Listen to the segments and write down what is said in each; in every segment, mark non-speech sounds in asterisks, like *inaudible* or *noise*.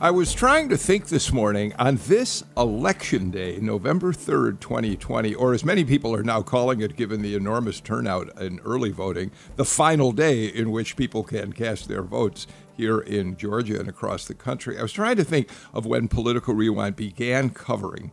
I was trying to think this morning on this election day, November 3rd, 2020, or as many people are now calling it, given the enormous turnout in early voting, the final day in which people can cast their votes here in Georgia and across the country. I was trying to think of when Political Rewind began covering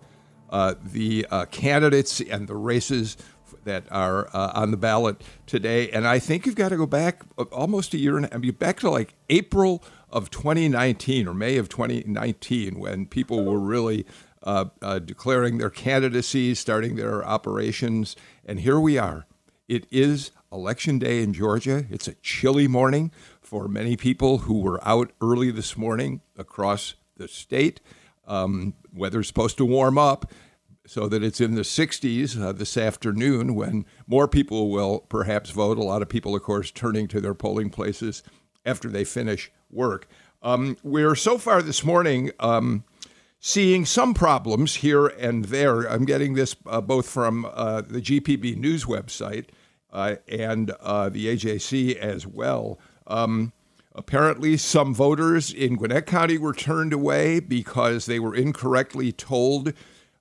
uh, the uh, candidates and the races that are uh, on the ballot today. And I think you've got to go back uh, almost a year and mean, back to like April of 2019 or May of 2019 when people were really uh, uh, declaring their candidacy, starting their operations. And here we are. It is election day in Georgia. It's a chilly morning for many people who were out early this morning across the state. Um, weather's supposed to warm up so that it's in the 60s uh, this afternoon when more people will perhaps vote. A lot of people, of course, turning to their polling places after they finish work. Um, we're so far this morning um, seeing some problems here and there. I'm getting this uh, both from uh, the GPB News website uh, and uh, the AJC as well. Um, apparently, some voters in Gwinnett County were turned away because they were incorrectly told.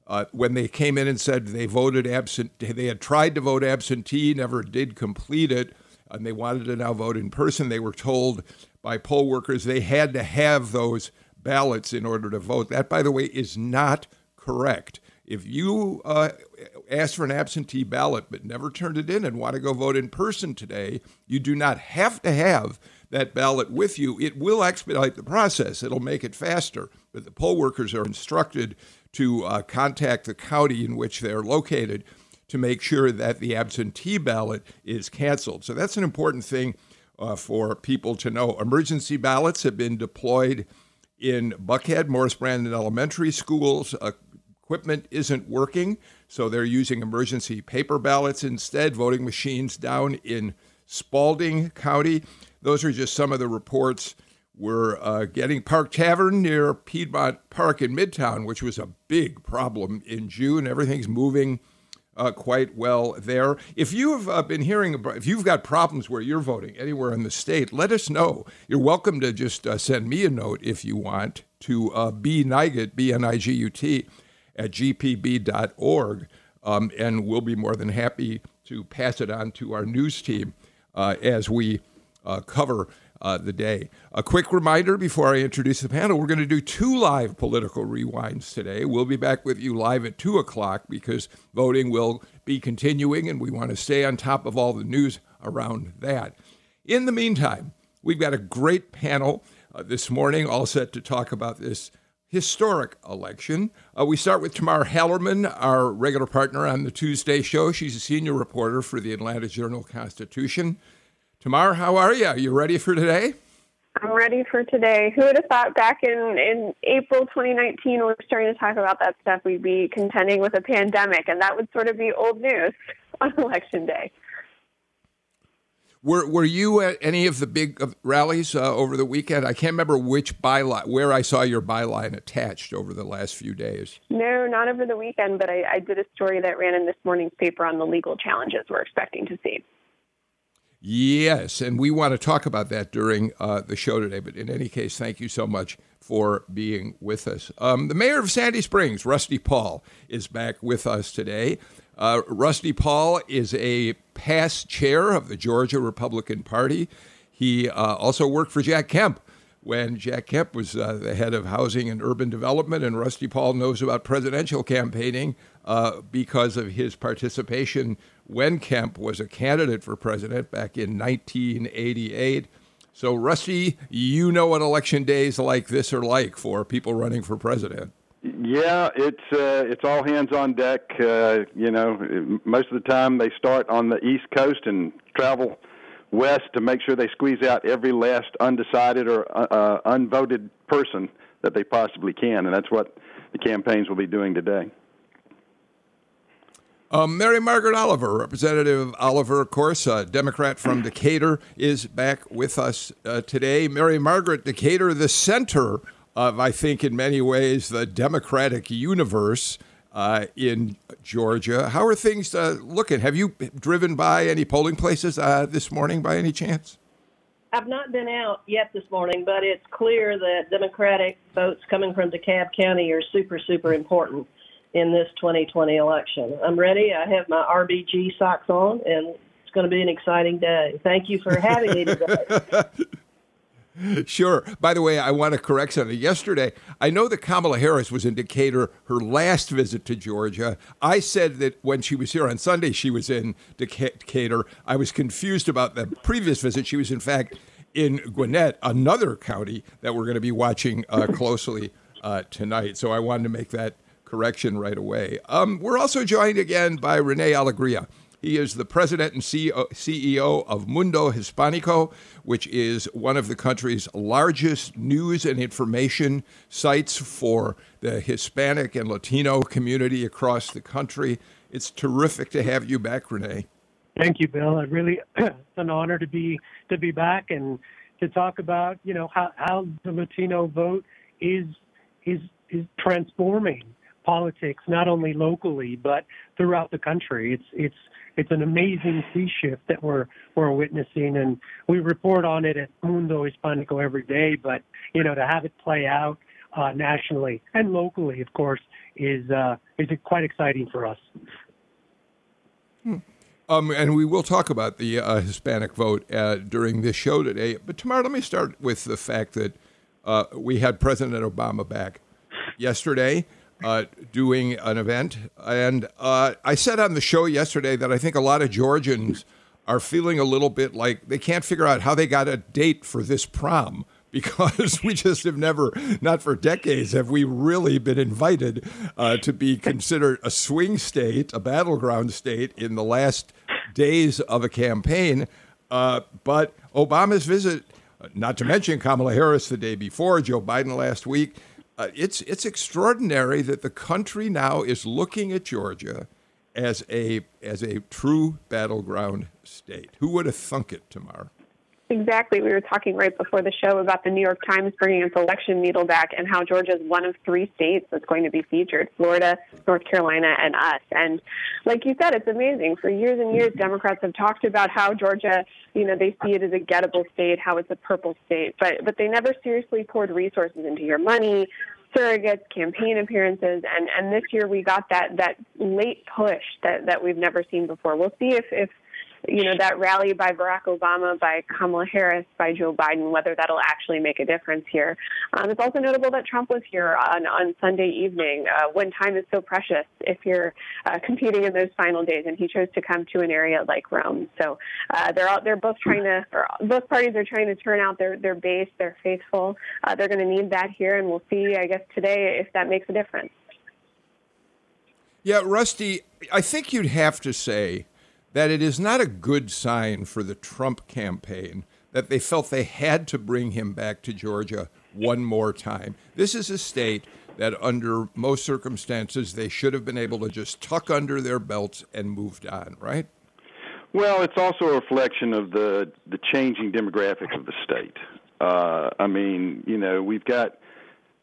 Uh, when they came in and said they voted absent, they had tried to vote absentee, never did complete it, and they wanted to now vote in person. They were told by poll workers they had to have those ballots in order to vote. That, by the way, is not correct. If you uh, ask for an absentee ballot but never turned it in and want to go vote in person today, you do not have to have that ballot with you. It will expedite the process, it'll make it faster. But the poll workers are instructed to uh, contact the county in which they're located to make sure that the absentee ballot is canceled. So that's an important thing uh, for people to know. Emergency ballots have been deployed in Buckhead, Morris Brandon Elementary Schools. Uh, equipment isn't working, so they're using emergency paper ballots instead. Voting machines down in Spalding County. Those are just some of the reports. We're uh, getting Park Tavern near Piedmont Park in Midtown, which was a big problem in June. Everything's moving uh, quite well there. If you have uh, been hearing about, if you've got problems where you're voting anywhere in the state, let us know. You're welcome to just uh, send me a note if you want to uh, B Nigut, B N I G U T, at gpb.org, um, and we'll be more than happy to pass it on to our news team uh, as we uh, cover uh, the day. A quick reminder before I introduce the panel we're going to do two live political rewinds today. We'll be back with you live at 2 o'clock because voting will be continuing and we want to stay on top of all the news around that. In the meantime, we've got a great panel uh, this morning, all set to talk about this historic election. Uh, we start with Tamar Hallerman, our regular partner on the Tuesday show. She's a senior reporter for the Atlanta Journal Constitution. Tamar, how are you? Are you ready for today? I'm ready for today. Who would have thought back in, in April 2019 when we were starting to talk about that stuff, we'd be contending with a pandemic, and that would sort of be old news *laughs* on election day. Were Were you at any of the big rallies uh, over the weekend? I can't remember which byline, where I saw your byline attached over the last few days. No, not over the weekend, but I, I did a story that ran in this morning's paper on the legal challenges we're expecting to see. Yes, and we want to talk about that during uh, the show today. But in any case, thank you so much for being with us. Um, the mayor of Sandy Springs, Rusty Paul, is back with us today. Uh, Rusty Paul is a past chair of the Georgia Republican Party. He uh, also worked for Jack Kemp when Jack Kemp was uh, the head of housing and urban development, and Rusty Paul knows about presidential campaigning uh, because of his participation when Kemp was a candidate for president back in 1988. So, Rusty, you know what election days like this are like for people running for president. Yeah, it's uh, it's all hands on deck. Uh, you know, most of the time they start on the East Coast and travel west to make sure they squeeze out every last undecided or uh, uh unvoted person that they possibly can, and that's what the campaigns will be doing today. Um, Mary Margaret Oliver, Representative Oliver, of course, a Democrat from Decatur, is back with us uh, today. Mary Margaret, Decatur, the center of, I think, in many ways, the Democratic universe uh, in Georgia. How are things uh, looking? Have you driven by any polling places uh, this morning by any chance? I've not been out yet this morning, but it's clear that Democratic votes coming from DeKalb County are super, super important in this 2020 election. I'm ready. I have my RBG socks on, and it's going to be an exciting day. Thank you for having me today. *laughs* Sure. By the way, I want to correct something. Yesterday, I know that Kamala Harris was in Decatur her last visit to Georgia. I said that when she was here on Sunday, she was in Decatur. I was confused about the previous visit. She was, in fact, in Gwinnett, another county that we're going to be watching uh, *laughs* closely uh, tonight. So I wanted to make that correction right away. Um, we're also joined again by Rene Alegria. He is the president and CEO of Mundo Hispanico, which is one of the country's largest news and information sites for the Hispanic and Latino community across the country. It's terrific to have you back, Rene. Thank you, Bill. I really *clears throat* it's an honor to be to be back and to talk about you know how, how the Latino vote is is is transforming politics not only locally but throughout the country. It's it's it's an amazing sea shift that we're we're witnessing, and we report on it at Mundo Hispanico every day. But you know, to have it play out uh, nationally and locally, of course, is uh, is quite exciting for us. Hmm. Um, and we will talk about the uh, Hispanic vote uh, during this show today. But tomorrow, let me start with the fact that uh, we had President Obama back yesterday uh, doing an event. And uh, I said on the show yesterday that I think a lot of Georgians are feeling a little bit like they can't figure out how they got a date for this prom *laughs* because we just have never, not for decades, have we really been invited uh, to be considered a swing state, a battleground state in the last days of a campaign. Uh, but Obama's visit, not to mention Kamala Harris the day before, Joe Biden last week, uh, it's it's extraordinary that the country now is looking at Georgia as a as a true battleground state. Who would have thunk it, Tamar? Exactly. We were talking right before the show about the New York Times bringing its election needle back and how Georgia is one of three states that's going to be featured Florida, North Carolina, and us. And like you said, it's amazing. For years and years, Democrats have talked about how Georgia, you know, they see it as a gettable state, how it's a purple state, but, but they never seriously poured resources into your money, surrogates, campaign appearances, and, and this year we got that, that late push that, that we've never seen before. We'll see if, if you know, that rally by Barack Obama, by Kamala Harris, by Joe Biden, whether that'll actually make a difference here. Um, it's also notable that Trump was here on, on Sunday evening uh, when time is so precious if you're uh, competing in those final days, and he chose to come to an area like Rome. So uh, they're all, they're both trying to, both parties are trying to turn out their, their base, their faithful. Uh, they're going to need that here, and we'll see, I guess, today if that makes a difference. Yeah, Rusty, I think you'd have to say that it is not a good sign for the Trump campaign that they felt they had to bring him back to Georgia one more time. This is a state that, under most circumstances, they should have been able to just tuck under their belts and moved on, right? Well, it's also a reflection of the the changing demographic of the state. Uh, I mean, you know, we've got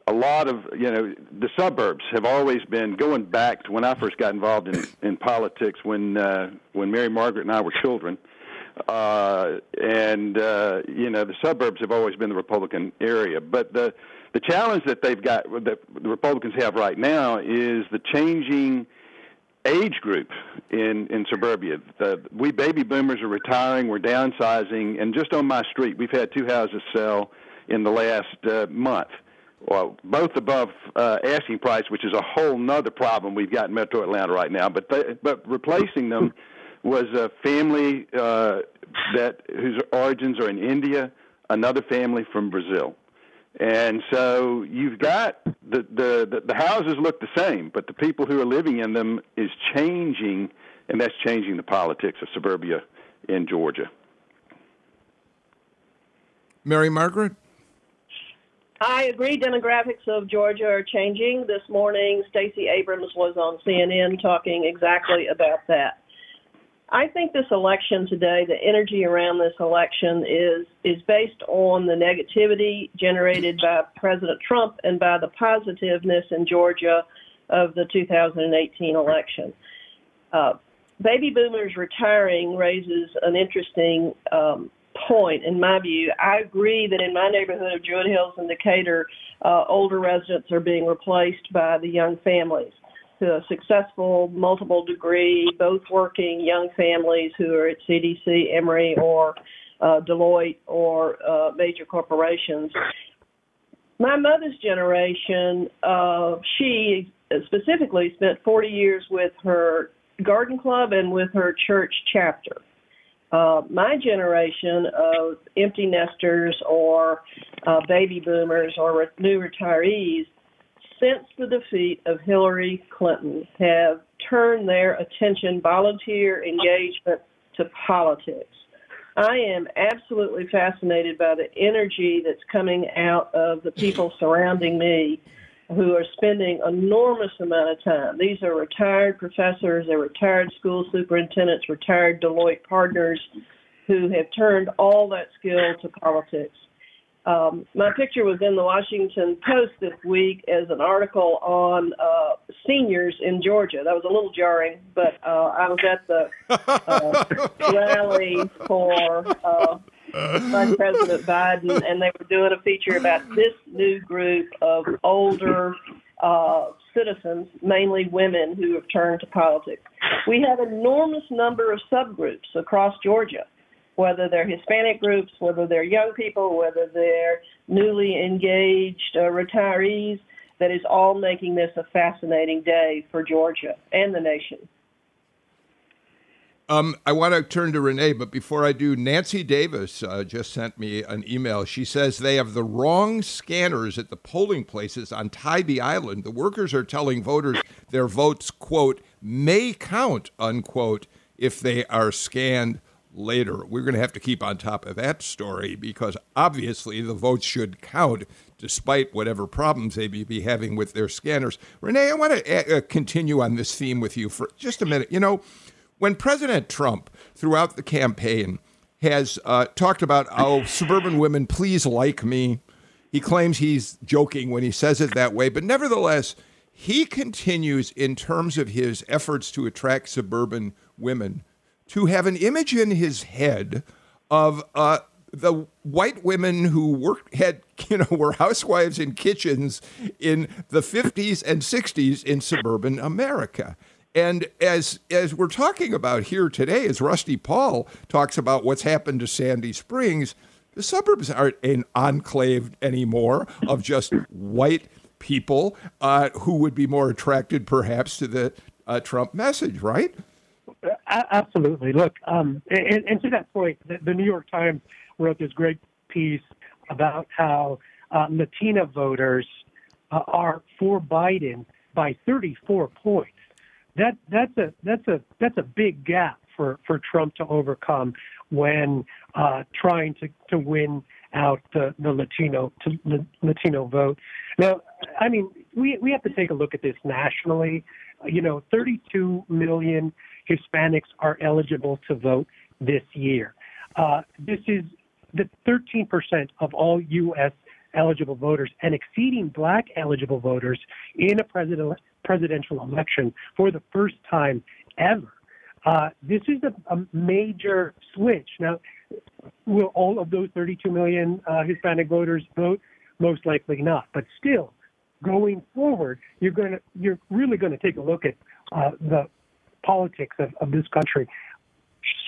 a lot of you know the suburbs have always been going back to when I first got involved in *coughs* in politics when uh, when Mary Margaret and I were children, uh, and uh, you know the suburbs have always been the Republican area. But the the challenge that they've got that the Republicans have right now is the changing age group in in suburbia. The, we baby boomers are retiring, we're downsizing, and just on my street, we've had two houses sell in the last uh, month well, both above uh, asking price, which is a whole nother problem we've got in Metro Atlanta right now. But they, but replacing them *laughs* was a family uh, that whose origins are in India, another family from Brazil, and so you've got the the the houses look the same, but the people who are living in them is changing, and that's changing the politics of suburbia in Georgia. Mary Margaret. I agree. Demographics of Georgia are changing. This morning, Stacey Abrams was on CNN talking exactly about that. I think this election today, the energy around this election is is based on the negativity generated by President Trump and by the positiveness in Georgia of the 2018 election. Uh, baby boomers retiring raises an interesting um, point in my view. I agree that in my neighborhood of Druid Hills and Decatur, uh, older residents are being replaced by the young families a successful multiple degree, both working young families who are at CDC, Emory, or uh, Deloitte or uh, major corporations. My mother's generation, uh, she specifically spent 40 years with her garden club and with her church chapter. Uh, my generation of empty nesters or uh, baby boomers or re- new retirees since the defeat of Hillary Clinton, have turned their attention, volunteer engagement to politics. I am absolutely fascinated by the energy that's coming out of the people surrounding me who are spending enormous amount of time. These are retired professors, they're retired school superintendents, retired Deloitte partners who have turned all that skill to politics. Um, my picture was in the Washington Post this week as an article on uh, seniors in Georgia. That was a little jarring, but uh, I was at the uh, *laughs* rally for Vice President Biden, and they were doing a feature about this new group of older uh, citizens, mainly women, who have turned to politics. We have enormous number of subgroups across Georgia whether they're Hispanic groups, whether they're young people, whether they're newly engaged uh, retirees, that is all making this a fascinating day for Georgia and the nation. Um, I want to turn to Rene, but before I do, Nancy Davis uh, just sent me an email. She says they have the wrong scanners at the polling places on Tybee Island. The workers are telling voters their votes, quote, may count, unquote, if they are scanned later. We're going to have to keep on top of that story because obviously the votes should count despite whatever problems they may be having with their scanners. Rene, I want to uh, continue on this theme with you for just a minute. You know, when President Trump, throughout the campaign, has uh, talked about, oh, suburban women, please like me. He claims he's joking when he says it that way, but nevertheless, he continues in terms of his efforts to attract suburban women to have an image in his head of uh, the white women who worked had *laughs* you know were housewives in kitchens in the 50s and 60s in suburban America. And as as we're talking about here today, as Rusty Paul talks about what's happened to Sandy Springs, the suburbs aren't an enclave anymore of just white people uh, who would be more attracted, perhaps, to the uh, Trump message, right? Absolutely. Look, um, and, and, to that point, the, the, New York Times wrote this great piece about how uh, Latina voters uh, are for Biden by 34 points. That that's a that's a that's a big gap for, for Trump to overcome when uh, trying to, to win out the, the Latino to Latino vote. Now, I mean, we we have to take a look at this nationally. You know, 32 million Hispanics are eligible to vote this year. Uh, this is the 13% of all U.S. eligible voters and exceeding black eligible voters in a president, presidential election for the first time ever. Uh, this is a, a, major switch. Now, will all of those 32 million uh, Hispanic voters vote? Most likely not. But still, going forward, you're going to you're really going to take a look at uh, the politics of, of this country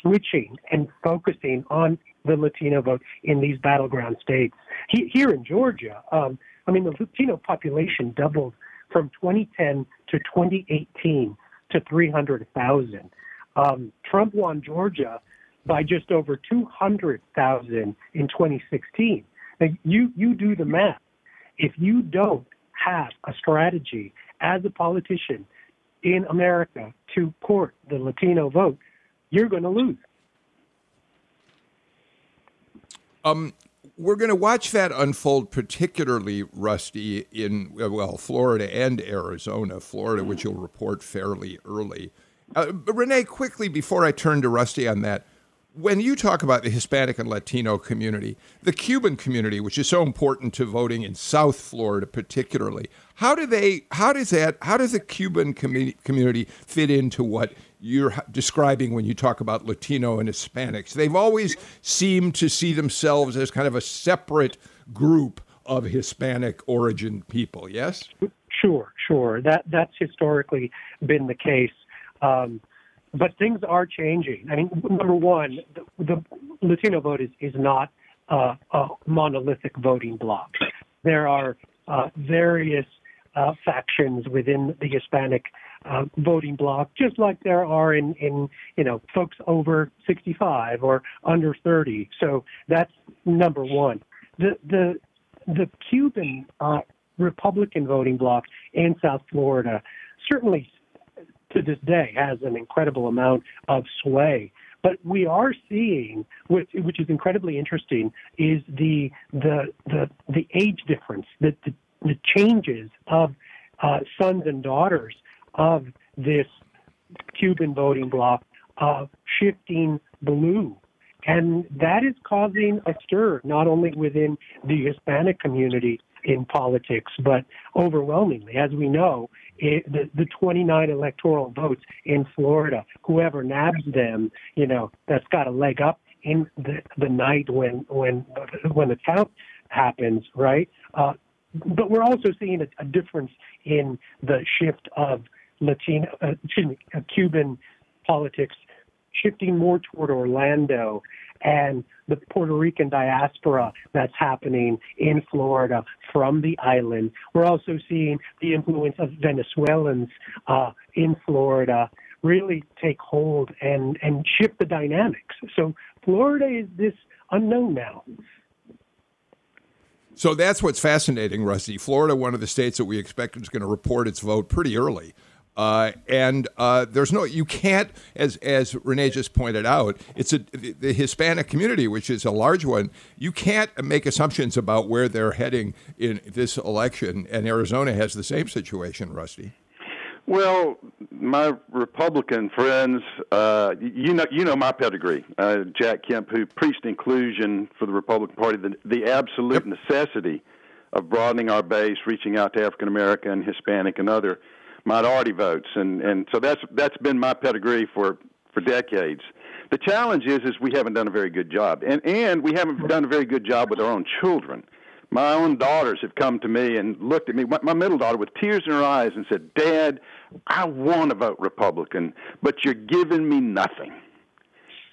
switching and focusing on the Latino vote in these battleground states. He, here in Georgia, um, I mean, the Latino population doubled from 2010 to 2018 to 300,000. Um, Trump won Georgia by just over 200,000 in 2016. Now, you, you do the math. If you don't have a strategy as a politician in America to court the Latino vote, you're going to lose. Um, we're going to watch that unfold, particularly, Rusty, in, well, Florida and Arizona. Florida, which you'll report fairly early. Uh, Rene, quickly, before I turn to Rusty on that, when you talk about the Hispanic and Latino community, the Cuban community, which is so important to voting in South Florida, particularly, how do they? How does that? How does the Cuban com- community fit into what you're describing when you talk about Latino and Hispanics? They've always seemed to see themselves as kind of a separate group of Hispanic origin people. Yes. Sure, sure. That that's historically been the case. Um, but things are changing. I mean, number one, the, the Latino vote is, is not uh, a monolithic voting bloc. There are uh, various uh, factions within the Hispanic uh, voting bloc, just like there are in, in you know folks over 65 or under 30. So that's number one. The the the Cuban uh, Republican voting bloc in South Florida certainly to this day has an incredible amount of sway. But we are seeing, which, which is incredibly interesting, is the the the, the age difference, the, the, the changes of uh, sons and daughters of this Cuban voting bloc uh, shifting blue. And that is causing a stir, not only within the Hispanic community in politics, but overwhelmingly, as we know, it, the, the 29 electoral votes in Florida, whoever nabs them, you know, that's got a leg up in the, the night when when when the count happens, right? Uh, but we're also seeing a, a difference in the shift of Latino, uh, excuse me, uh, Cuban politics shifting more toward Orlando and the Puerto Rican diaspora that's happening in Florida from the island. We're also seeing the influence of Venezuelans uh, in Florida really take hold and, and shift the dynamics. So Florida is this unknown now. So that's what's fascinating, Rusty. Florida, one of the states that we expect is going to report its vote pretty early. Uh, and uh, there's no, you can't, as as Renee just pointed out, it's a the Hispanic community, which is a large one. You can't make assumptions about where they're heading in this election. And Arizona has the same situation, Rusty. Well, my Republican friends, uh, you know, you know my pedigree, uh, Jack Kemp, who preached inclusion for the Republican Party, the, the absolute yep. necessity of broadening our base, reaching out to African American, Hispanic, and other minority votes, and and so that's that's been my pedigree for for decades. The challenge is is we haven't done a very good job, and and we haven't done a very good job with our own children. My own daughters have come to me and looked at me, my, my middle daughter, with tears in her eyes, and said, "Dad, I want to vote Republican, but you're giving me nothing."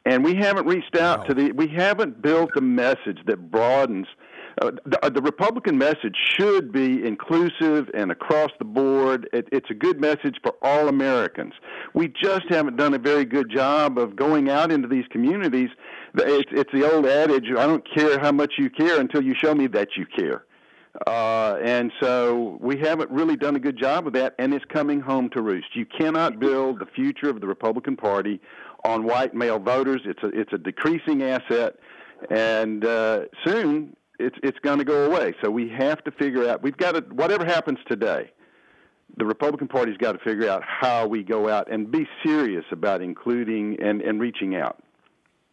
And we haven't reached out wow. to the, we haven't built a message that broadens uh, the, uh, the, Republican message should be inclusive and across the board. It, it's a good message for all Americans. We just haven't done a very good job of going out into these communities. It's, it's the old adage: "I don't care how much you care until you show me that you care." Uh, and so we haven't really done a good job of that, and it's coming home to roost. You cannot build the future of the Republican Party on white male voters. It's a it's a decreasing asset, and uh, soon it's it's going to go away. So we have to figure out. We've got to whatever happens today. The Republican Party's got to figure out how we go out and be serious about including and, and reaching out.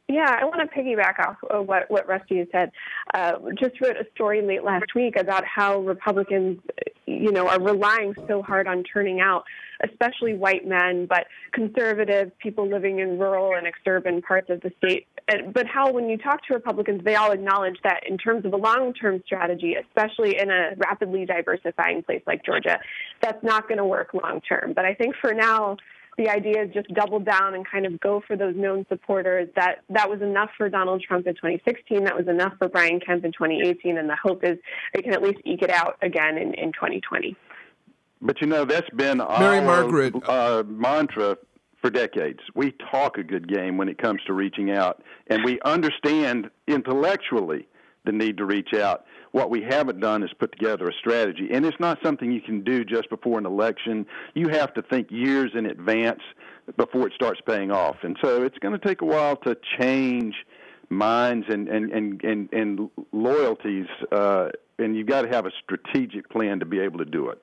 Yeah, I want to piggyback off of what, what Rusty has said. Uh, just wrote a story late last week about how Republicans, you know, are relying so hard on turning out, especially white men, but conservative people living in rural and exurban parts of the state. But how, when you talk to Republicans, they all acknowledge that in terms of a long-term strategy, especially in a rapidly diversifying place like Georgia, that's not going to work long-term. But I think for now, the idea is just double down and kind of go for those known supporters. That that was enough for Donald Trump in 2016. That was enough for Brian Kemp in 2018. And the hope is they can at least eke it out again in, in 2020. But you know that's been Mary our Margaret. Uh, mantra for decades. We talk a good game when it comes to reaching out, and we understand intellectually the need to reach out. What we haven't done is put together a strategy. And it's not something you can do just before an election. You have to think years in advance before it starts paying off. And so it's going to take a while to change minds and and and and, and loyalties, uh, and you've got to have a strategic plan to be able to do it.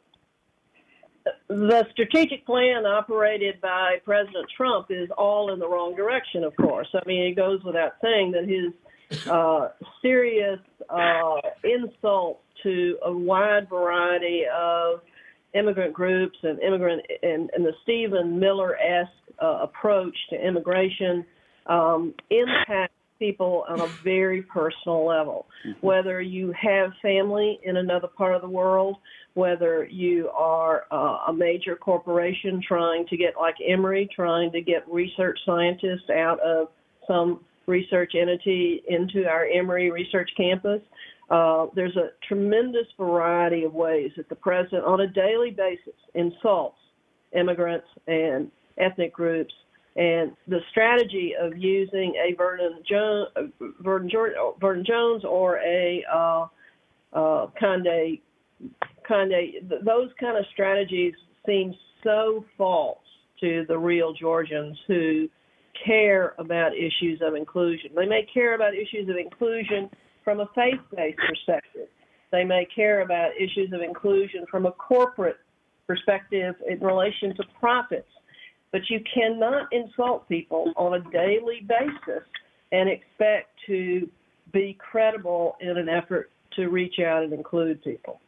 The strategic plan operated by President Trump is all in the wrong direction. Of course, I mean it goes without saying that his uh, serious uh, insults to a wide variety of immigrant groups and immigrant and, and the Stephen Miller esque uh, approach to immigration um, impact people on a very personal level. Mm-hmm. Whether you have family in another part of the world, whether you are uh, a major corporation trying to get, like Emory, trying to get research scientists out of some research entity into our Emory research campus. Uh, there's a tremendous variety of ways that the president, on a daily basis, insults immigrants and ethnic groups. And the strategy of using a Vernon, jo- Vernon, Vernon Jones or a uh, uh, Conde, Conde, those kind of strategies seem so false to the real Georgians who care about issues of inclusion. They may care about issues of inclusion from a faith based perspective. They may care about issues of inclusion from a corporate perspective in relation to profits. But you cannot insult people on a daily basis and expect to be credible in an effort to reach out and include people.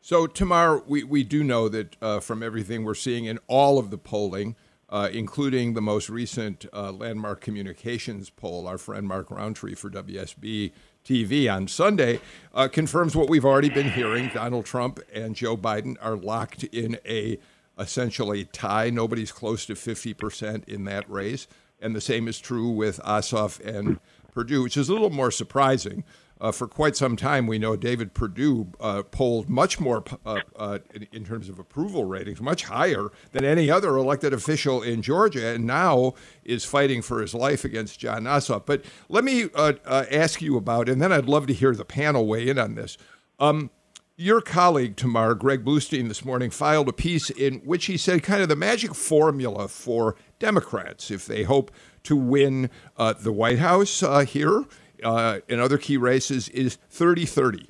So, Tamar, we, we do know that uh, from everything we're seeing in all of the polling, uh, including the most recent uh, landmark communications poll. Our friend Mark Rountree for WSB TV on Sunday uh, confirms what we've already been hearing. Donald Trump and Joe Biden are locked in a essentially tie. Nobody's close to 50% in that race. And the same is true with Ossoff and Perdue, which is a little more surprising uh, for quite some time, we know David Perdue uh, polled much more uh, uh, in, terms of approval ratings, much higher than any other elected official in Georgia, and now is fighting for his life against Jon Ossoff. But let me uh, uh, ask you about, and then I'd love to hear the panel weigh in on this. Um, your colleague, Tamar, Greg Bluestein, this morning filed a piece in which he said kind of the magic formula for Democrats if they hope to win the White House here uh, in other key races is 30 30.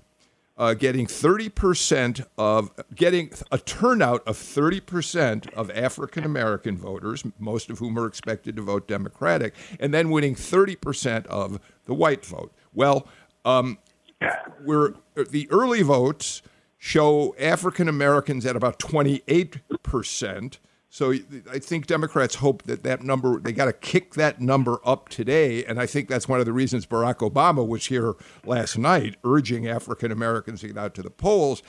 Uh, getting 30% of getting a turnout of 30% of African American voters, most of whom are expected to vote Democratic, and then winning 30% of the white vote. Well, um, we're the early votes show African Americans at about 28%. So I think Democrats hope that that number, they got to kick that number up today. And I think that's one of the reasons Barack Obama was here last night urging African Americans to get out to the polls.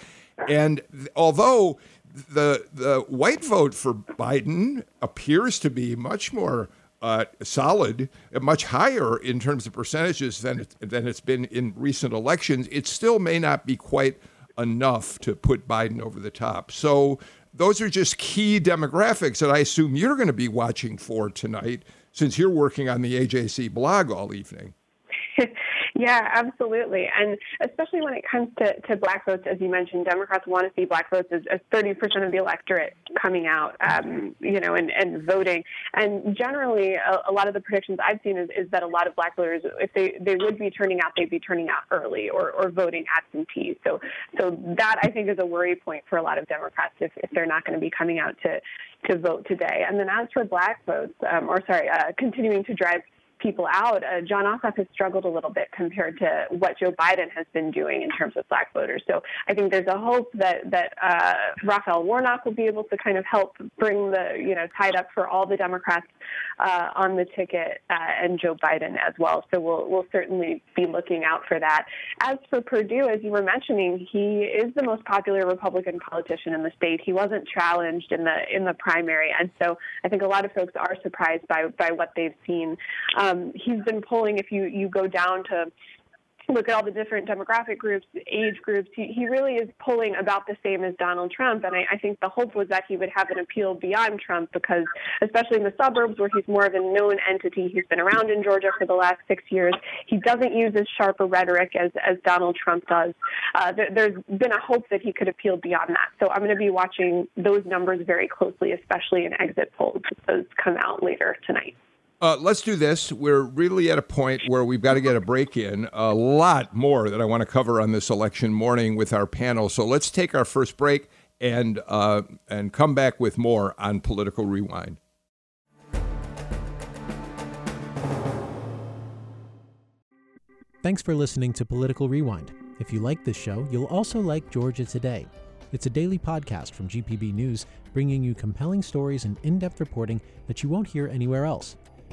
And although the, the white vote for Biden appears to be much more uh, solid, much higher in terms of percentages than, it, than it's been in recent elections, it still may not be quite enough to put Biden over the top. So those are just key demographics that I assume you're going to be watching for tonight since you're working on the AJC blog all evening. *laughs* Yeah, absolutely. And especially when it comes to, to black votes, as you mentioned, Democrats want to see black votes as, as 30% of the electorate coming out, um, you know, and, and voting. And generally, a, a, lot of the predictions I've seen is, is that a lot of black voters, if they, they would be turning out, they'd be turning out early or, or voting absentee. So, so that I think is a worry point for a lot of Democrats if, if they're not going to be coming out to, to vote today. And then as for black votes, um, or sorry, uh, continuing to drive people out, uh, Jon Ossoff has struggled a little bit compared to what Joe Biden has been doing in terms of black voters. So I think there's a hope that that uh, Raphael Warnock will be able to kind of help bring the you know tied up for all the Democrats uh, on the ticket uh, and Joe Biden as well. So we'll we'll certainly be looking out for that. As for Perdue, as you were mentioning, he is the most popular Republican politician in the state. He wasn't challenged in the in the primary, and so I think a lot of folks are surprised by by what they've seen. Um, he's been polling, if you, you go down to look at all the different demographic groups, age groups, he, he really is polling about the same as Donald Trump. And I, I think the hope was that he would have an appeal beyond Trump because, especially in the suburbs where he's more of a known entity, he's been around in Georgia for the last six years. He doesn't use as sharp a rhetoric as, as Donald Trump does. Uh, there, there's been a hope that he could appeal beyond that. So I'm going to be watching those numbers very closely, especially in exit polls as those come out later tonight. Uh, let's do this. We're really at a point where we've got to get a break in. A lot more that I want to cover on this election morning with our panel. So let's take our first break and uh, and come back with more on Political Rewind. Thanks for listening to Political Rewind. If you like this show, you'll also like Georgia Today. It's a daily podcast from GPB News, bringing you compelling stories and in depth reporting that you won't hear anywhere else.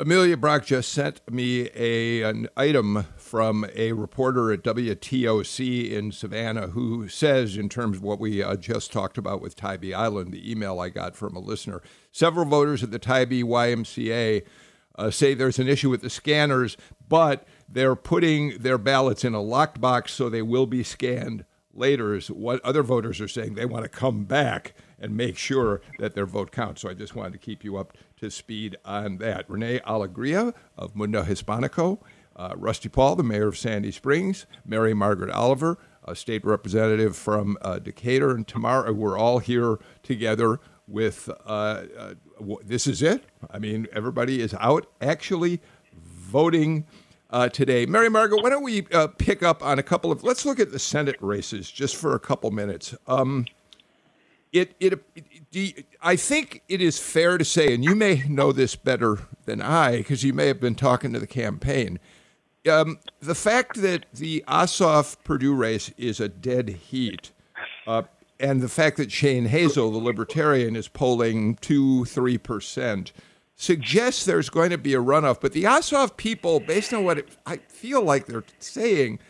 Amelia Brock just sent me a an item from a reporter at WTOC in Savannah who says, in terms of what we uh, just talked about with Tybee Island, the email I got from a listener, several voters at the Tybee YMCA uh, say there's an issue with the scanners, but they're putting their ballots in a locked box so they will be scanned later. Is what other voters are saying. They want to come back and make sure that their vote counts. So I just wanted to keep you up to speed on that. Rene Alegria of Mundo Hispanico, uh, Rusty Paul, the mayor of Sandy Springs, Mary Margaret Oliver, a state representative from uh, Decatur, and tomorrow We're all here together with uh, uh this is it. I mean, everybody is out actually voting. Uh, today. Mary Margaret, why don't we uh, pick up on a couple of, let's look at the Senate races just for a couple minutes. Um, it, it, it, I think it is fair to say, and you may know this better than I, because you may have been talking to the campaign. Um, the fact that the Ossoff Perdue race is a dead heat, uh, and the fact that Shane Hazel, the Libertarian, is polling two, three percent, suggests there's going to be a runoff. But the Ossoff people, based on what it, I feel like they're saying,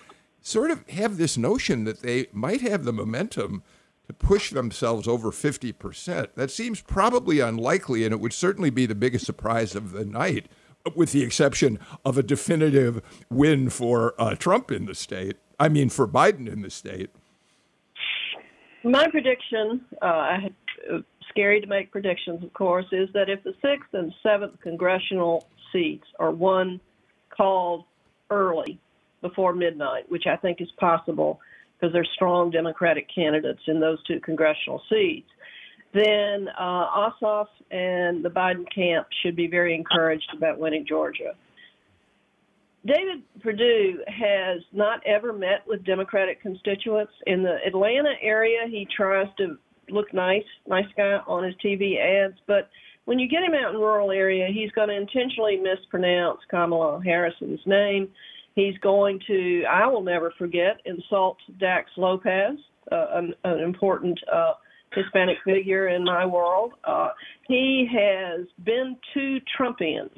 sort of have this notion that they might have the momentum to push themselves over 50%. That seems probably unlikely, and it would certainly be the biggest surprise of the night, with the exception of a definitive win for uh, Trump in the state. I mean, for Biden in the state. My prediction, uh, uh, scary to make predictions, of course, is that if the sixth and seventh congressional seats are won called early before midnight, which I think is possible, because there's strong Democratic candidates in those two congressional seats, then uh, Ossoff and the Biden camp should be very encouraged about winning Georgia. David Perdue has not ever met with Democratic constituents. In the Atlanta area, he tries to look nice, nice guy on his TV ads, but when you get him out in rural area, he's going to intentionally mispronounce Kamala Harris's name. He's going to, I will never forget, insult Dax Lopez, uh, an, an, important uh, Hispanic figure in my world. Uh, he has been too Trumpian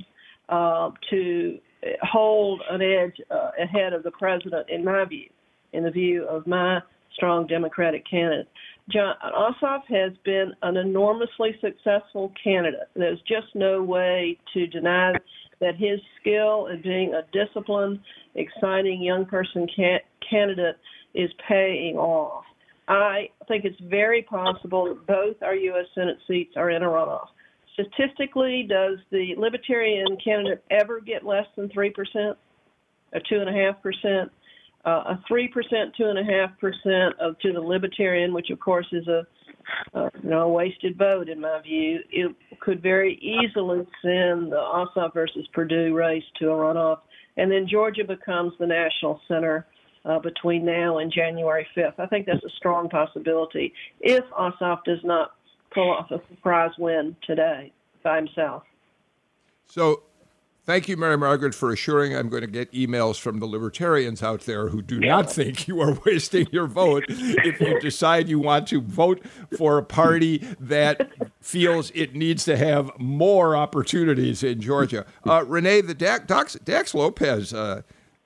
uh, to hold an edge uh, ahead of the president, in my view, in the view of my strong Democratic candidate. Jon Ossoff has been an enormously successful candidate. There's just no way to deny that his skill in being a disciplined, exciting young person ca- candidate is paying off. I think it's very possible that both our U.S. Senate seats are in a runoff. Statistically, does the Libertarian candidate ever get less than 3% or 2.5%? Uh, a 3%, 2.5% of to the Libertarian, which of course is a uh, know, wasted vote in my view. It could very easily send the Ossoff versus Perdue race to a runoff, and then Georgia becomes the national center uh, between now and January 5th. I think that's a strong possibility if Ossoff does not pull off a surprise win today by himself. So Thank you, Mary Margaret, for assuring I'm going to get emails from the libertarians out there who do not think you are *laughs* wasting your vote if you *laughs* decide you want to vote for a party that feels it needs to have more opportunities in Georgia. Uh, Rene, the Dax, Dax Lopez uh,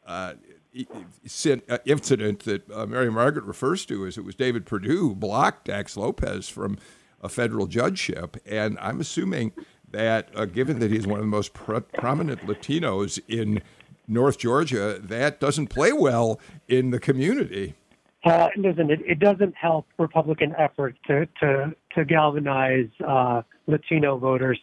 uh, uh, incident that uh, Mary Margaret refers to is it was David Perdue who blocked Dax Lopez from a federal judgeship, and I'm assuming that, uh, given that he's one of the most prominent Latinos in North Georgia, that doesn't play well in the community. Uh, listen, it, it doesn't help Republican efforts to, to to galvanize uh, Latino voters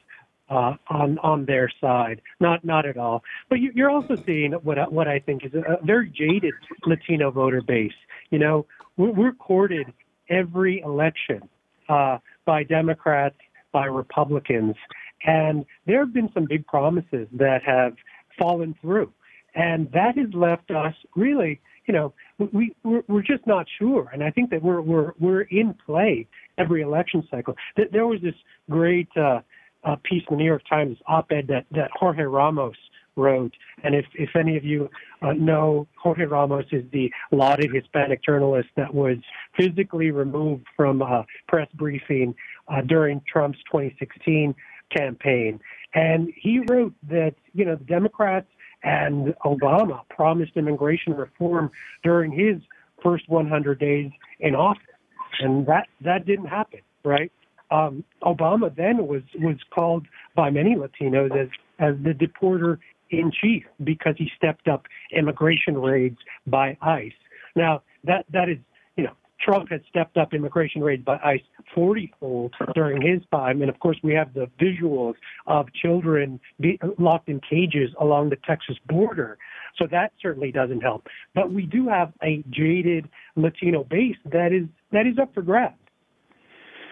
uh, on on their side. Not not at all. But you, you're also seeing what what I think is a, very jaded Latino voter base. You know, we're, we're courted every election uh, by Democrats, by Republicans, and there have been some big promises that have fallen through, and that has left us really. You know, we we're, we're just not sure, and I think that we're we're we're in play every election cycle. There was this great uh, uh, piece in the New York Times op-ed that, that Jorge Ramos wrote. And if, if any of you uh, know, Jorge Ramos is the lauded Hispanic journalist that was physically removed from a press briefing uh, during Trump's 2016 campaign. And he wrote that, you know, the Democrats and Obama promised immigration reform during his first 100 days in office. And that, that didn't happen, right? Um, Obama then was was called by many Latinos as as the deporter in chief because he stepped up immigration raids by ICE. Now that that is Trump has stepped up immigration raids by ICE 40 fold during his time, and of course we have the visuals of children be, locked in cages along the Texas border. So that certainly doesn't help. But we do have a jaded Latino base that is that is up for grabs.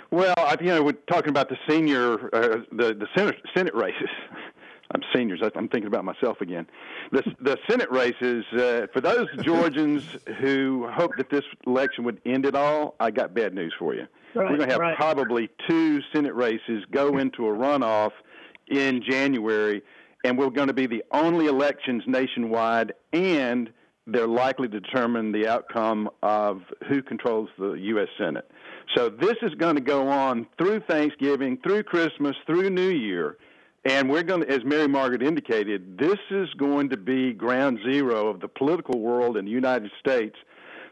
Well, I, you know, we're talking about the senior, uh, the the Senate, Senate races. *laughs* I'm seniors. I'm thinking about myself again. The the Senate races. Uh, for those *laughs* Georgians who hope that this election would end it all, I got bad news for you. Right, we're going to have right. probably two Senate races go into a runoff in January, and we're going to be the only elections nationwide, and they're likely to determine the outcome of who controls the U.S. Senate. So this is going to go on through Thanksgiving, through Christmas, through New Year. And we're going to, as Mary Margaret indicated, this is going to be ground zero of the political world in the United States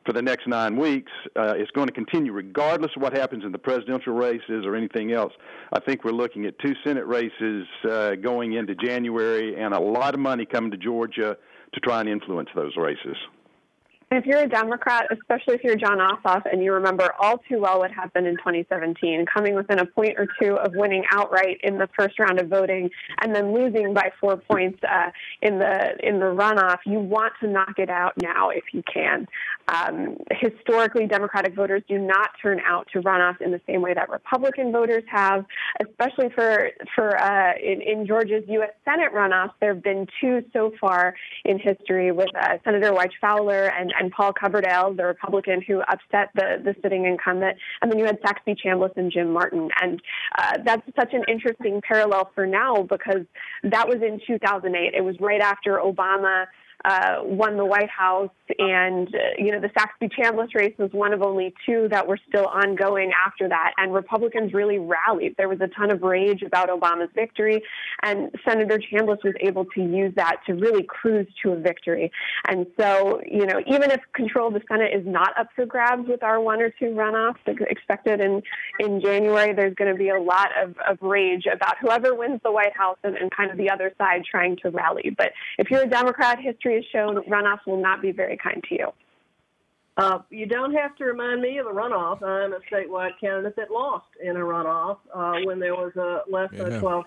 for the next nine weeks. Uh, it's going to continue regardless of what happens in the presidential races or anything else. I think we're looking at two Senate races uh, going into January and a lot of money coming to Georgia to try and influence those races. If you're a Democrat, especially if you're Jon Ossoff, and you remember all too well what happened in 2017, coming within a point or two of winning outright in the first round of voting, and then losing by four points uh, in the in the runoff, you want to knock it out now if you can. Um, historically, Democratic voters do not turn out to runoffs in the same way that Republican voters have, especially for for uh, in, in Georgia's U.S. Senate runoffs. There have been two so far in history with uh, Senator Wyche Fowler and and Paul Coverdell, the Republican who upset the, the sitting incumbent. And then you had Saxby Chambliss and Jim Martin. And uh, that's such an interesting parallel for now because that was in 2008. It was right after Obama uh, won the White House, and uh, you know the Saxby Chambliss race was one of only two that were still ongoing after that. And Republicans really rallied. There was a ton of rage about Obama's victory, and Senator Chambliss was able to use that to really cruise to a victory. And so, you know, even if control of the Senate is not up for grabs with our one or two runoffs expected in in January, there's going to be a lot of, of rage about whoever wins the White House and, and kind of the other side trying to rally. But if you're a Democrat, history history has shown runoffs will not be very kind to you. Uh, you don't have to remind me of a runoff. I'm a statewide candidate that lost in a runoff uh, when there was a less than a 12%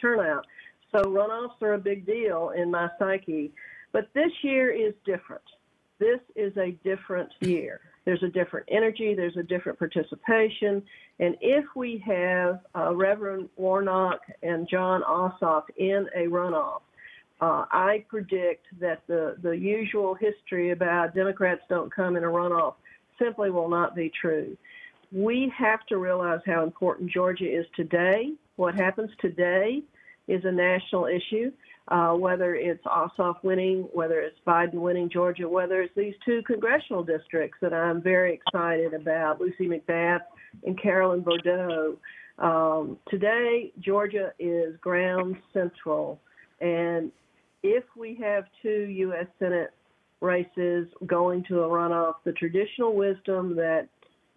turnout. So runoffs are a big deal in my psyche. But this year is different. This is a different year. There's a different energy, there's a different participation. And if we have uh, Reverend Warnock and Jon Ossoff in a runoff, uh, I predict that the, the usual history about Democrats don't come in a runoff simply will not be true. We have to realize how important Georgia is today. What happens today is a national issue, uh, whether it's Ossoff winning, whether it's Biden winning Georgia, whether it's these two congressional districts that I'm very excited about, Lucy McBath and Carolyn Bourdeaux. Um, today, Georgia is ground central. And if we have two U.S. Senate races going to a runoff, the traditional wisdom that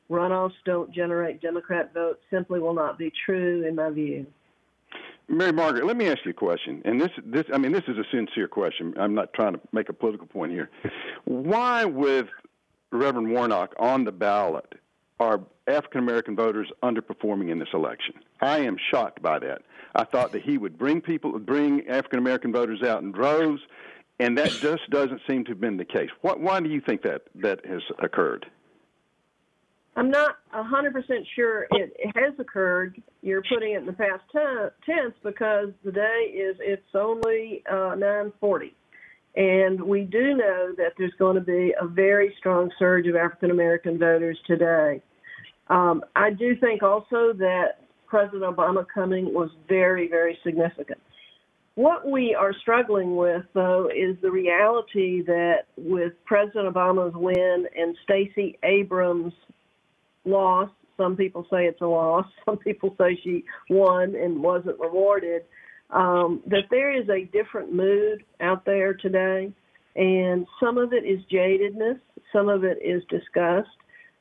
runoffs don't generate Democrat votes simply will not be true, in my view. Mary Margaret, let me ask you a question. And this, this, I mean, this is a sincere question. I'm not trying to make a political point here. Why, with Reverend Warnock on the ballot, are African American voters underperforming in this election. I am shocked by that. I thought that he would bring people, bring African American voters out in droves, and that just doesn't seem to have been the case. What, why do you think that that has occurred? I'm not 100% sure it has occurred. You're putting it in the past tense because the day is it's only uh, 9:40, and we do know that there's going to be a very strong surge of African American voters today. Um, I do think also that President Obama coming was very, very significant. What we are struggling with, though, is the reality that with President Obama's win and Stacey Abrams' loss, some people say it's a loss, *laughs* some people say she won and wasn't rewarded, um, that there is a different mood out there today. And some of it is jadedness, some of it is disgust,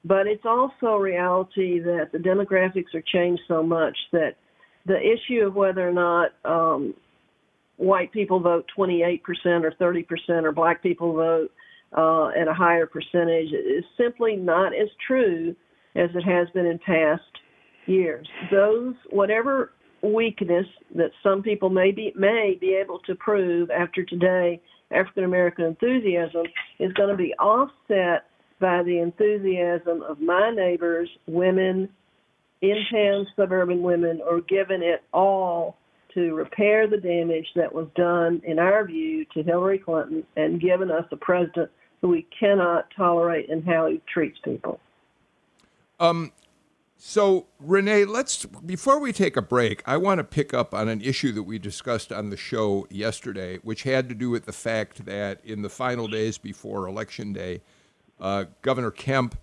but it's also a reality that the demographics are changed so much that the issue of whether or not um, white people vote 28% or 30% or black people vote uh, at a higher percentage is simply not as true as it has been in past years. Those, whatever weakness that some people may be, may be able to prove after today, African American enthusiasm is going to be offset by the enthusiasm of my neighbors, women, in town suburban women, are giving it all to repair the damage that was done, in our view, to Hillary Clinton and giving us a president who we cannot tolerate in how he treats people. Um, so, Rene, let's before we take a break, I want to pick up on an issue that we discussed on the show yesterday, which had to do with the fact that in the final days before Election Day, uh, Governor Kemp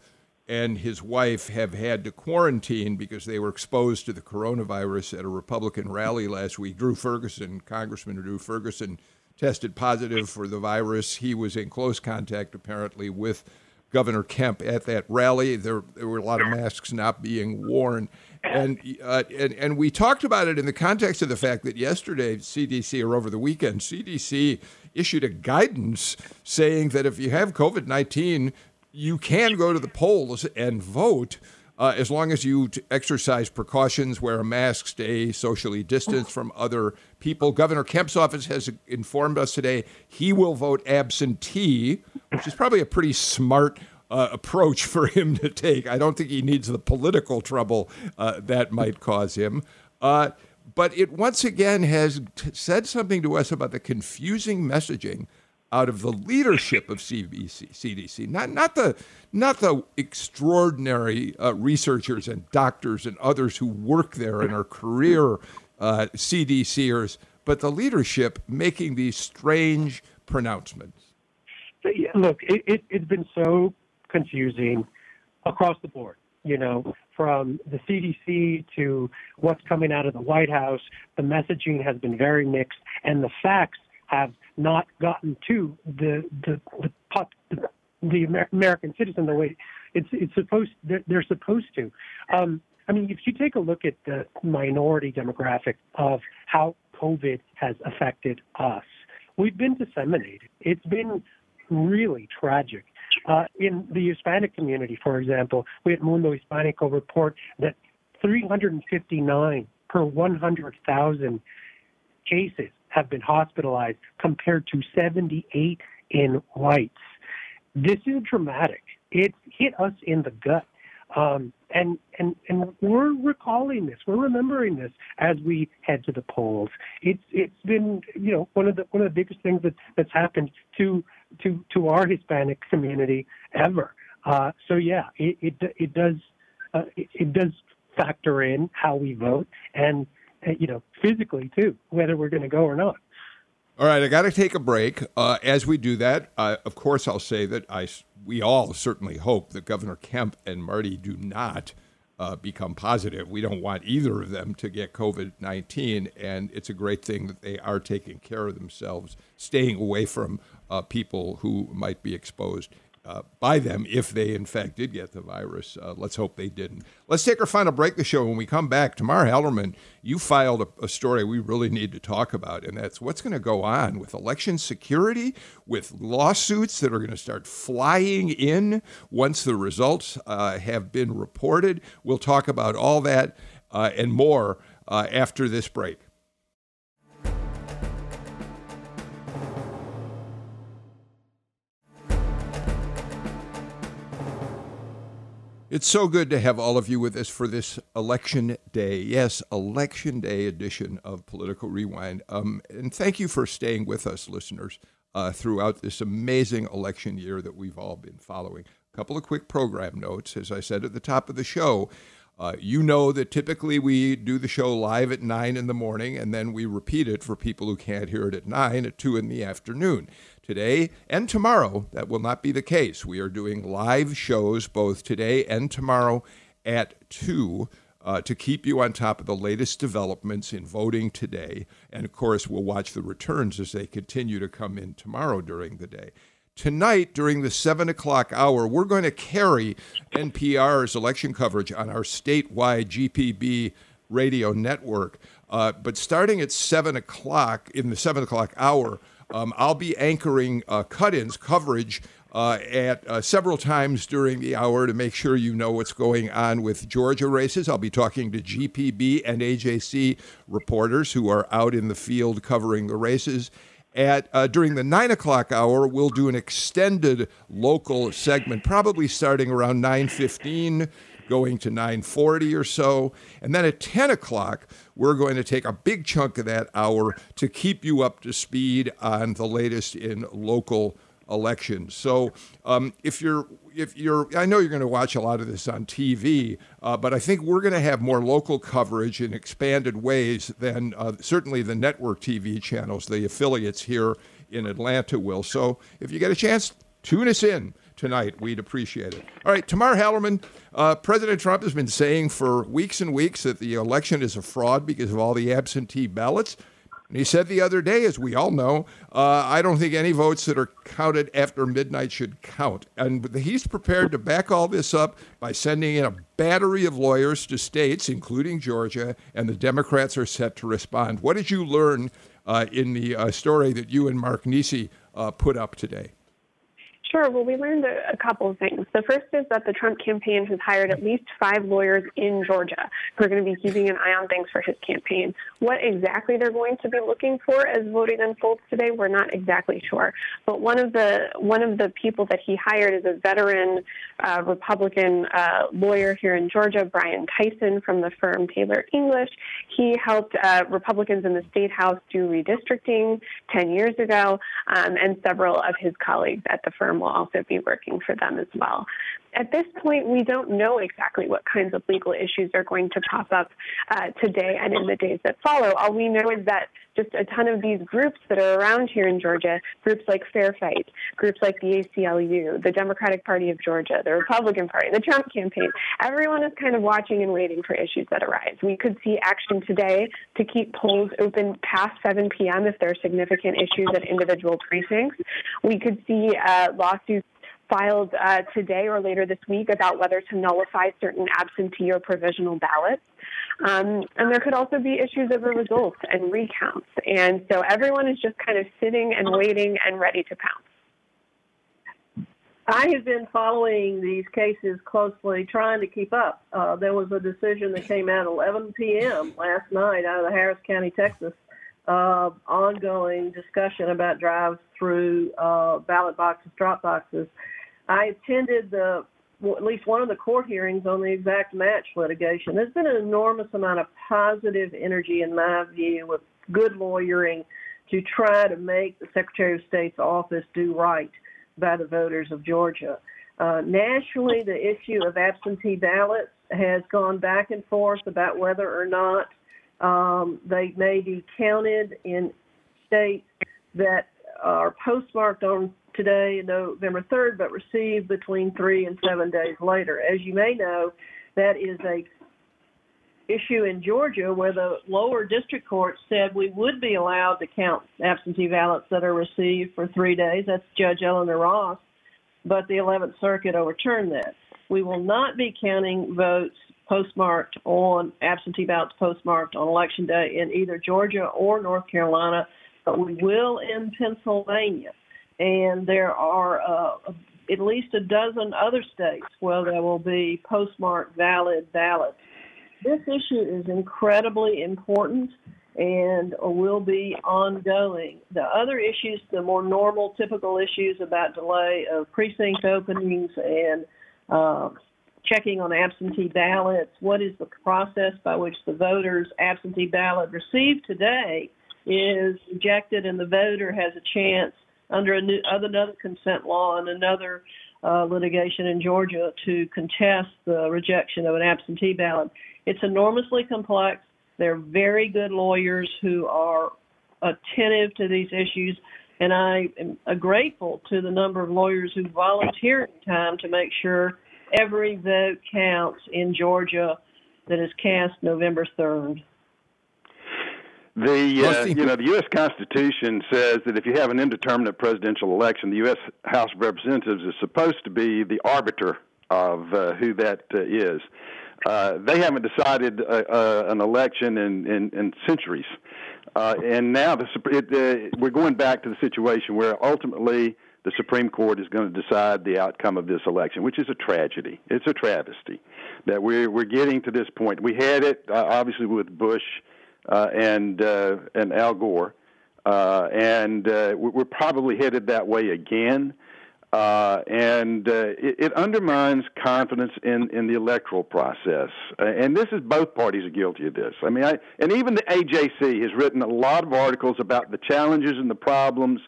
and his wife have had to quarantine because they were exposed to the coronavirus at a Republican rally last week. Drew Ferguson, Congressman Drew Ferguson, tested positive for the virus. He was in close contact, apparently, with Governor Kemp at that rally. There, there were a lot of masks not being worn. And, uh, and, and we talked about it in the context of the fact that yesterday, CDC, or over the weekend, CDC issued a guidance saying that if you have COVID 19, you can go to the polls and vote. Uh, as long as you exercise precautions, wear a mask, stay socially distanced from other people. Governor Kemp's office has informed us today he will vote absentee, which is probably a pretty smart uh, approach for him to take. I don't think he needs the political trouble uh, that might cause him. Uh, but it once again has t- said something to us about the confusing messaging out of the leadership of CBC, CDC, not not the not the extraordinary uh, researchers and doctors and others who work there and are career uh, CDCers, but the leadership making these strange pronouncements. Look, it, it, it's been so confusing across the board. You know, from the CDC to what's coming out of the White House, the messaging has been very mixed, and the facts have not gotten to the the the, the, the American citizen the way it's it's supposed they're, they're supposed to. Um, I mean, if you take a look at the minority demographic of how COVID has affected us, we've been disseminated. It's been really tragic. Uh, in the Hispanic community, for example, we at Mundo Hispanico report that 359 per 100,000 cases have been hospitalized compared to 78 in whites. This is dramatic. It hit us in the gut. Um, and, and, and we're recalling this. We're remembering this as we head to the polls. It's, it's been, you know, one of the, one of the biggest things that, that's happened to, to, to our Hispanic community ever. Uh, so yeah, it, it, it does, uh, it, it does factor in how we vote and, you know, physically too, whether we're going to go or not. All right, I got to take a break. Uh, as we do that, uh, of course, I'll say that I, we all certainly hope that Governor Kemp and Marty do not uh, become positive. We don't want either of them to get COVID 19, and it's a great thing that they are taking care of themselves, staying away from uh, people who might be exposed uh, by them if they, in fact, did get the virus. Uh, let's hope they didn't. Let's take our final break the show. When we come back, Tamar Hallerman, you filed a, a story we really need to talk about, and that's what's going to go on with election security, with lawsuits that are going to start flying in once the results uh, have been reported. We'll talk about all that uh, and more uh, after this break. It's so good to have all of you with us for this election day. Yes, election day edition of Political Rewind. Um, and thank you for staying with us, listeners, uh, throughout this amazing election year that we've all been following. A couple of quick program notes. As I said at the top of the show, uh, you know that typically we do the show live at 9 in the morning and then we repeat it for people who can't hear it at 9 at 2 in the afternoon. Today and tomorrow, that will not be the case. We are doing live shows both today and tomorrow at 2 uh, to keep you on top of the latest developments in voting today. And of course, we'll watch the returns as they continue to come in tomorrow during the day. Tonight, during the 7 o'clock hour, we're going to carry NPR's election coverage on our statewide GPB radio network. Uh, but starting at 7 o'clock, in the 7 o'clock hour, um, I'll be anchoring uh, cut ins coverage uh, at uh, several times during the hour to make sure you know what's going on with Georgia races. I'll be talking to GPB and AJC reporters who are out in the field covering the races. At uh, during the nine o'clock hour, we'll do an extended local segment, probably starting around nine fifteen going to 940 or so. And then at 10 o'clock, we're going to take a big chunk of that hour to keep you up to speed on the latest in local elections. So um, if you're if you're, I know you're going to watch a lot of this on TV, uh, but I think we're going to have more local coverage in expanded ways than uh, certainly the network TV channels, the affiliates here in Atlanta will. So if you get a chance, tune us in tonight. We'd appreciate it. All right, Tamar Hallerman, uh, President Trump has been saying for weeks and weeks that the election is a fraud because of all the absentee ballots. And he said the other day, as we all know, uh, I don't think any votes that are counted after midnight should count. And he's prepared to back all this up by sending in a battery of lawyers to states, including Georgia, and the Democrats are set to respond. What did you learn uh, in the uh, story that you and Mark Niesse uh, put up today? Sure. Well, we learned a, a, couple of things. The first is that the Trump campaign has hired at least five lawyers in Georgia who are going to be keeping an eye on things for his campaign. What exactly they're going to be looking for as voting unfolds today, we're not exactly sure. But one of the one of the people that he hired is a veteran uh, Republican uh, lawyer here in Georgia, Brian Tyson from the firm Taylor English. He helped uh, Republicans in the state house do redistricting 10 years ago, um, and several of his colleagues at the firm will also be working for them as well. At this point, we don't know exactly what kinds of legal issues are going to pop up uh, today and in the days that follow. All we know is that just a ton of these groups that are around here in Georgia, groups like Fair Fight, groups like the ACLU, the Democratic Party of Georgia, the Republican Party, the Trump campaign, everyone is kind of watching and waiting for issues that arise. We could see action today to keep polls open past 7 p.m. if there are significant issues at individual precincts. We could see uh, lawsuits filed uh, today or later this week about whether to nullify certain absentee or provisional ballots. Um, and there could also be issues over results and recounts. And so everyone is just kind of sitting and waiting and ready to pounce. I have been following these cases closely, trying to keep up. Uh, there was a decision that came out at 11 p.m. last night out of the Harris County, Texas, uh, ongoing discussion about drive-through uh, ballot boxes, drop boxes. I attended the at least one of the court hearings on the exact match litigation. There's been an enormous amount of positive energy, in my view, with good lawyering to try to make the Secretary of State's office do right by the voters of Georgia. Uh, nationally, the issue of absentee ballots has gone back and forth about whether or not um, they may be counted in states that are postmarked on today, November 3rd, but received between three and seven days later. As you may know, that is a issue in Georgia where the lower district court said we would be allowed to count absentee ballots that are received for three days. That's Judge Eleanor Ross. but the 11th Circuit overturned that. We will not be counting votes postmarked on absentee ballots postmarked on election day in either Georgia or North Carolina, but we will in Pennsylvania. And there are uh, at least a dozen other states where there will be postmarked valid ballots. This issue is incredibly important and will be ongoing. The other issues, the more normal, typical issues about delay of precinct openings and uh, checking on absentee ballots, what is the process by which the voter's absentee ballot received today is rejected and the voter has a chance under new, another consent law and another uh, litigation in Georgia to contest the rejection of an absentee ballot. It's enormously complex. They're very good lawyers who are attentive to these issues, and I am grateful to the number of lawyers who volunteer time to make sure every vote counts in Georgia that is cast November 3rd. The uh, you know the U.S. Constitution says that if you have an indeterminate presidential election, the U.S. House of Representatives is supposed to be the arbiter of uh, who that uh, is. Uh, they haven't decided uh, uh, an election in, in, in centuries, and now the, it, we're going back to the situation where ultimately the Supreme Court is going to decide the outcome of this election, which is a tragedy. It's a travesty that we're we're getting to this point. We had it obviously with Bush and uh, and Al Gore, uh, and uh, we're probably headed that way again. Uh, and uh, it, it, undermines confidence in, in the electoral process. and this is both parties are guilty of this. I mean, I, and even the AJC has written a lot of articles about the challenges and the problems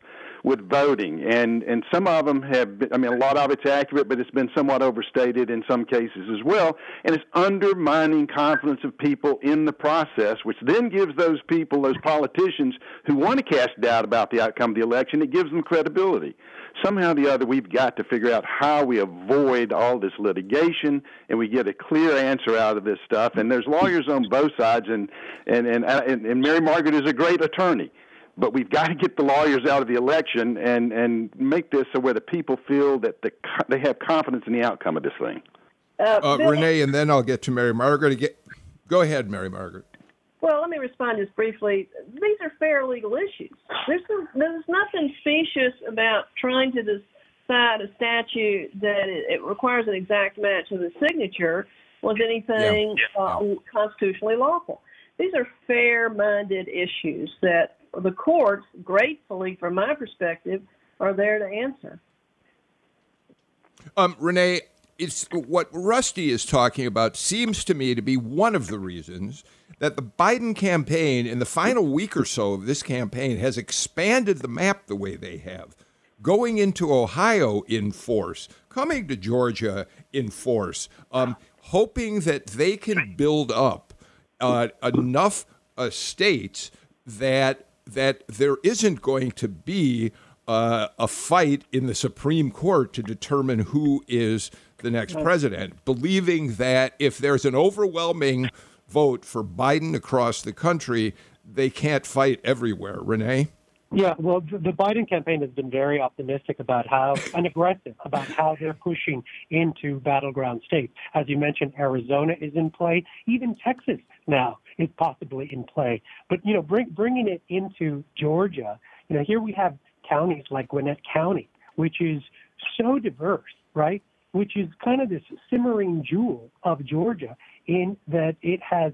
with voting, and and some of them have. Been, I mean, a lot of it's accurate, but it's been somewhat overstated in some cases as well, and it's undermining confidence of people in the process, which then gives those people, those politicians who want to cast doubt about the outcome of the election, it gives them credibility. Somehow or the other, we've got to figure out how we avoid all this litigation and we get a clear answer out of this stuff. And there's lawyers on both sides, and and and, and Mary Margaret is a great attorney but we've got to get the lawyers out of the election and and make this so where the people feel that the, they have confidence in the outcome of this thing. Uh, uh, Rene, and then I'll get to Mary Margaret. Again. Go ahead, Mary Margaret. Well, let me respond just briefly. These are fair legal issues. There's, some, there's nothing specious about trying to decide a statute that it, it requires an exact match of the signature with anything yeah. Uh, constitutionally lawful. These are fair-minded issues that the courts, gratefully from my perspective, are there to answer. Um, Rene, it's what Rusty is talking about seems to me to be one of the reasons that the Biden campaign in the final week or so of this campaign has expanded the map the way they have, going into Ohio in force, coming to Georgia in force, um, hoping that they can build up uh, enough uh, states that that there isn't going to be uh, a fight in the Supreme Court to determine who is the next president, believing that if there's an overwhelming vote for Biden across the country, they can't fight everywhere. Rene? Yeah, well, the Biden campaign has been very optimistic about how and aggressive about how they're pushing into battleground states. As you mentioned, Arizona is in play. Even Texas now is possibly in play. But you know, bring, bringing it into Georgia, you know, here we have counties like Gwinnett County, which is so diverse, right? Which is kind of this simmering jewel of Georgia in that it has,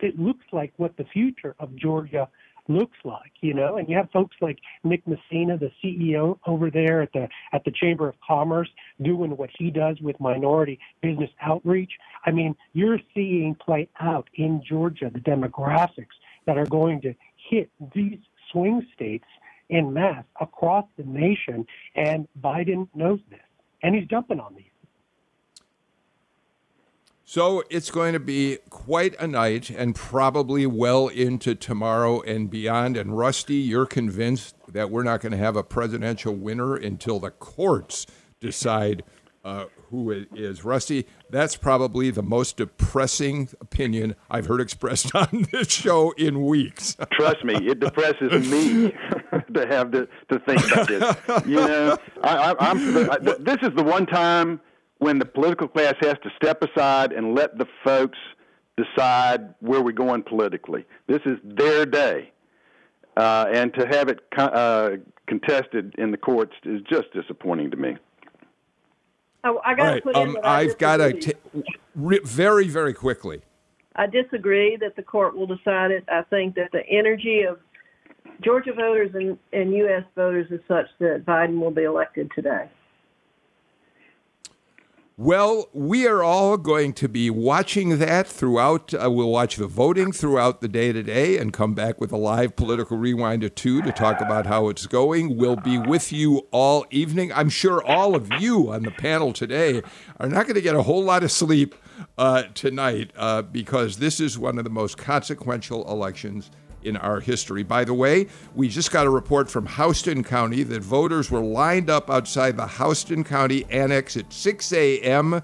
it looks like what the future of Georgia looks like, you know. And you have folks like Nick Masino, the CEO over there at the at the Chamber of Commerce, doing what he does with minority business outreach. I mean, you're seeing play out in Georgia the demographics that are going to hit these swing states in mass across the nation, and Biden knows this, and he's jumping on these. So it's going to be quite a night and probably well into tomorrow and beyond. And Rusty, you're convinced that we're not going to have a presidential winner until the courts decide uh, who it is. Rusty, that's probably the most depressing opinion I've heard expressed *laughs* on this show in weeks. *laughs* Trust me, it depresses me. *laughs* to have to, to think about this. you know, I. I, this is the one time when the political class has to step aside and let the folks decide where we're going politically. This is their day, uh, and to have it uh, contested in the courts is just disappointing to me. Oh, I got to right, put um, in that I I've got to disagree. re- very, very quickly. I disagree that the court will decide it. I think that the energy of Georgia voters and, and U.S. voters is such that Biden will be elected today. Well, we are all going to be watching that throughout. Uh, we'll watch the voting throughout the day today and come back with a live political rewind or two to talk about how it's going. We'll be with you all evening. I'm sure all of you on the panel today are not going to get a whole lot of sleep uh, tonight uh, because this is one of the most consequential elections in our history. By the way, we just got a report from Houston County that voters were lined up outside the Houston County Annex at 6 a.m.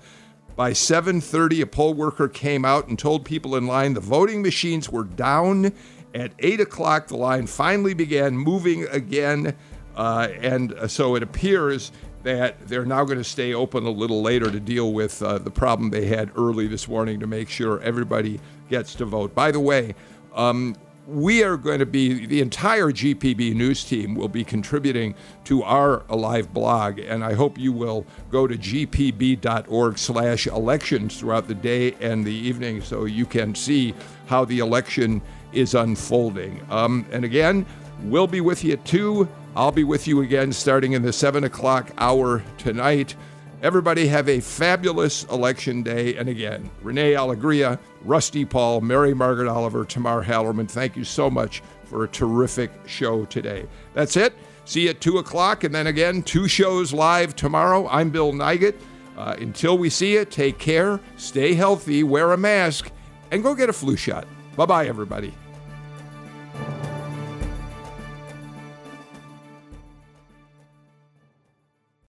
By 7:30, a poll worker came out and told people in line the voting machines were down. At 8 o'clock, the line finally began moving again, uh, and so it appears that they're now going to stay open a little later to deal with uh, the problem they had early this morning to make sure everybody gets to vote. By the way, um, we are going to be the entire GPB news team will be contributing to our live blog, and I hope you will go to gpb.org/elections throughout the day and the evening so you can see how the election is unfolding. Um, and again, we'll be with you two. I'll be with you again starting in the seven o'clock hour tonight. Everybody have a fabulous election day. And again, Rene Alegria, Rusty Paul, Mary Margaret Oliver, Tamar Hallerman, thank you so much for a terrific show today. That's it. See you at 2 o'clock. And then again, two shows live tomorrow. I'm Bill Nigut. Uh, until we see you, take care, stay healthy, wear a mask, and go get a flu shot. Bye bye, everybody.